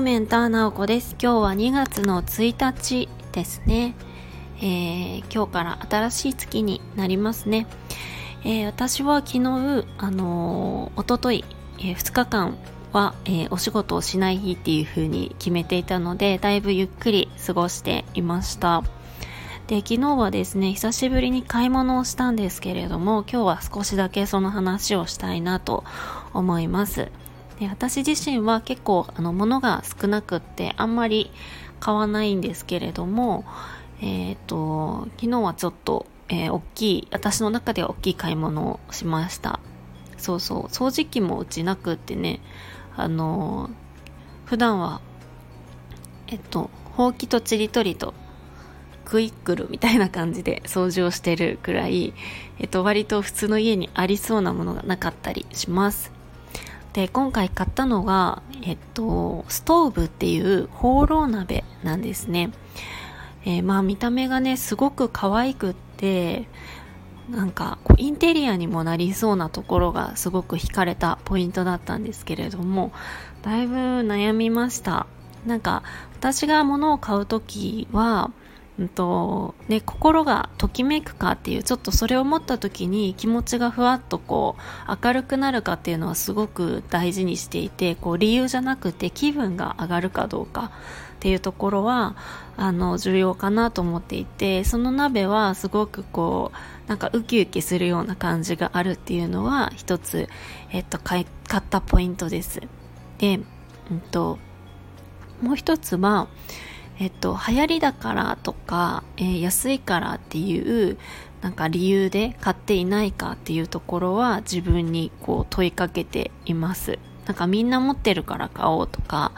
もメンターなおこです。今日は2月の1日ですね。えー、今日から新しい月になりますね。えー、私は昨日、あのー、おととい、えー、2日間は、えお仕事をしない日っていう風に決めていたので、だいぶゆっくり過ごしていました。で、昨日はですね、久しぶりに買い物をしたんですけれども、今日は少しだけその話をしたいなと思います。で私自身は結構あの物が少なくってあんまり買わないんですけれども、えっ、ー、と、昨日はちょっと、えー、大きい、私の中では大きい買い物をしました。そうそう、掃除機もうちなくってね、あのー、普段は、えっと、ほうきとちりとりとクイックルみたいな感じで掃除をしてるくらい、えっと、割と普通の家にありそうなものがなかったりします。で、今回買ったのが、えっと、ストーブっていうホーロー鍋なんですね。えー、まあ見た目がね、すごく可愛くって、なんかこうインテリアにもなりそうなところがすごく惹かれたポイントだったんですけれども、だいぶ悩みました。なんか私が物を買うときは、うんとね、心がときめくかっていうちょっとそれを思った時に気持ちがふわっとこう明るくなるかっていうのはすごく大事にしていてこう理由じゃなくて気分が上がるかどうかっていうところはあの重要かなと思っていてその鍋はすごくこうなんかウキウキするような感じがあるっていうのは一つ、えっと、買ったポイントです。で、うんと、もう一つはえっと、流行りだからとか、えー、安いからっていうなんか理由で買っていないかっていうところは自分にこう問いかけています。なんかみんな持ってるから買おうとか、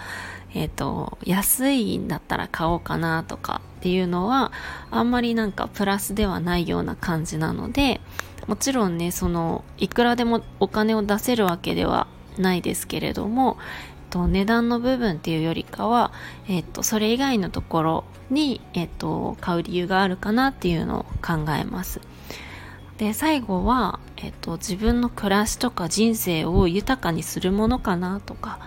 えっ、と、安いんだったら買おうかなとかっていうのはあんまりなんかプラスではないような感じなので、もちろんね、その、いくらでもお金を出せるわけではないですけれども、と、値段の部分っていうよりかは、えっと、それ以外のところに、えっと、買う理由があるかなっていうのを考えます。で、最後は、えっと、自分の暮らしとか人生を豊かにするものかなとか、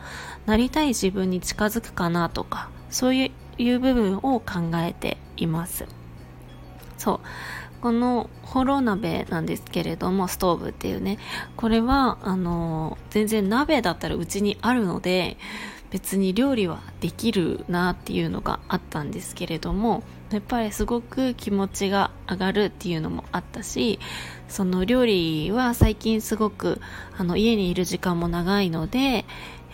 なりたい自分に近づくかなとか、そういう部分を考えています。そう。このホロ鍋なんですけれども、ストーブっていうね、これは、あの、全然鍋だったらうちにあるので、別に料理はできるなっていうのがあったんですけれども、やっぱりすごく気持ちが上がるっていうのもあったし、その料理は最近すごく、あの、家にいる時間も長いので、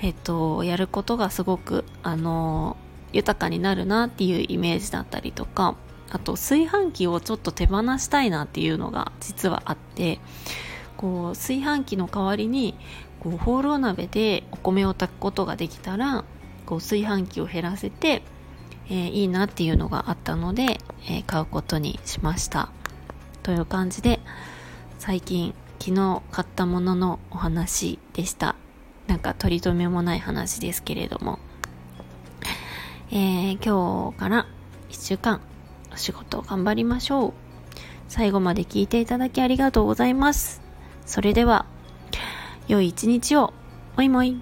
えっと、やることがすごく、あの、豊かになるなっていうイメージだったりとか、あと炊飯器をちょっと手放したいなっていうのが実はあってこう炊飯器の代わりにこうホーロー鍋でお米を炊くことができたらこう炊飯器を減らせて、えー、いいなっていうのがあったので、えー、買うことにしました。という感じで最近昨日買ったもののお話でした。なんか取り留めもない話ですけれども、えー、今日から1週間仕事頑張りましょう。最後まで聞いていただきありがとうございます。それでは、良い一日を。もいもい。